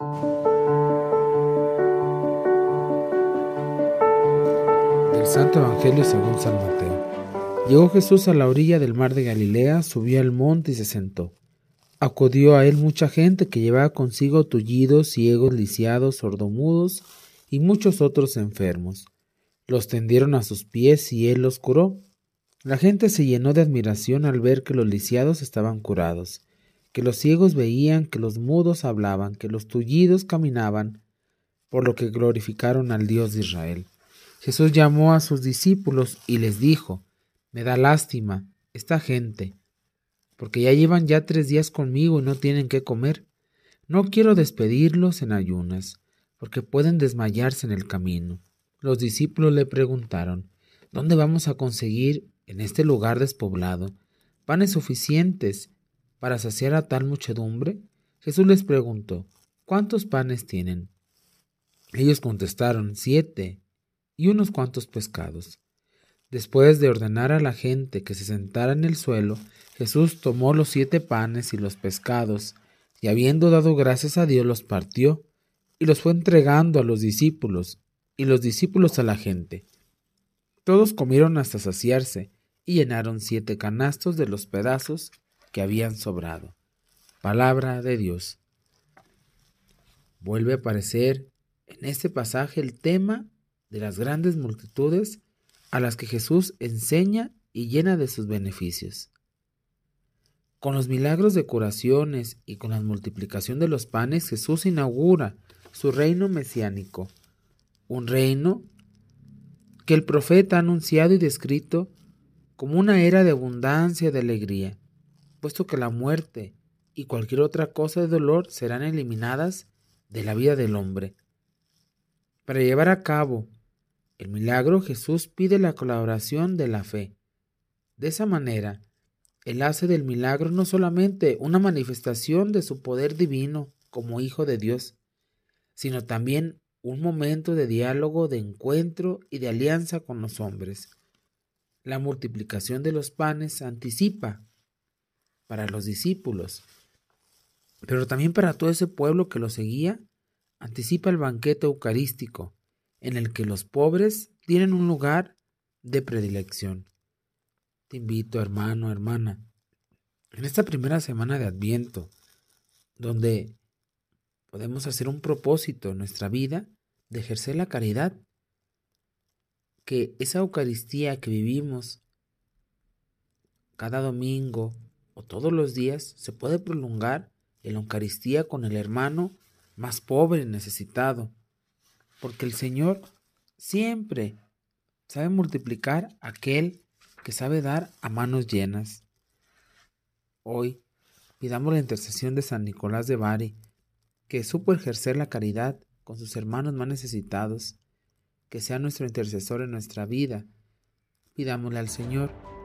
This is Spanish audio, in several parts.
Del Santo Evangelio según San Mateo. Llegó Jesús a la orilla del mar de Galilea, subió al monte y se sentó. Acudió a él mucha gente que llevaba consigo tullidos, ciegos, lisiados, sordomudos y muchos otros enfermos. Los tendieron a sus pies y él los curó. La gente se llenó de admiración al ver que los lisiados estaban curados, que los ciegos veían, que los mudos hablaban, que los tullidos caminaban, por lo que glorificaron al Dios de Israel. Jesús llamó a sus discípulos y les dijo, Me da lástima esta gente, porque ya llevan ya tres días conmigo y no tienen qué comer. No quiero despedirlos en ayunas, porque pueden desmayarse en el camino. Los discípulos le preguntaron, ¿Dónde vamos a conseguir en este lugar despoblado panes suficientes para saciar a tal muchedumbre? Jesús les preguntó, ¿cuántos panes tienen? Ellos contestaron, siete y unos cuantos pescados. Después de ordenar a la gente que se sentara en el suelo, Jesús tomó los siete panes y los pescados, y habiendo dado gracias a Dios los partió, y los fue entregando a los discípulos, y los discípulos a la gente. Todos comieron hasta saciarse, y llenaron siete canastos de los pedazos que habían sobrado. Palabra de Dios. Vuelve a aparecer en este pasaje el tema de las grandes multitudes a las que Jesús enseña y llena de sus beneficios. Con los milagros de curaciones y con la multiplicación de los panes, Jesús inaugura su reino mesiánico, un reino que el profeta ha anunciado y descrito como una era de abundancia y de alegría, puesto que la muerte y cualquier otra cosa de dolor serán eliminadas de la vida del hombre. Para llevar a cabo el milagro, Jesús pide la colaboración de la fe. De esa manera, Él hace del milagro no solamente una manifestación de su poder divino como Hijo de Dios, sino también un momento de diálogo, de encuentro y de alianza con los hombres. La multiplicación de los panes anticipa para los discípulos, pero también para todo ese pueblo que lo seguía, anticipa el banquete eucarístico, en el que los pobres tienen un lugar de predilección. Te invito, hermano, hermana, en esta primera semana de Adviento, donde podemos hacer un propósito en nuestra vida de ejercer la caridad, que esa Eucaristía que vivimos cada domingo o todos los días se puede prolongar en la Eucaristía con el hermano más pobre y necesitado, porque el Señor siempre sabe multiplicar aquel que sabe dar a manos llenas. Hoy pidamos la intercesión de San Nicolás de Bari, que supo ejercer la caridad con sus hermanos más necesitados, que sea nuestro intercesor en nuestra vida. Pidámosle al Señor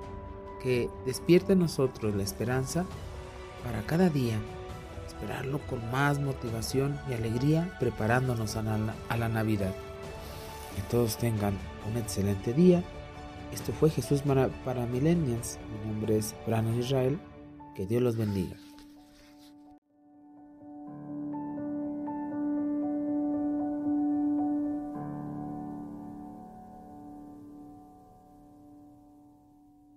que despierte en nosotros la esperanza para cada día esperarlo con más motivación y alegría preparándonos a la, a la Navidad. Que todos tengan un excelente día. Esto fue Jesús para, para. Mi nombre es Brandon Israel. Que Dios los bendiga.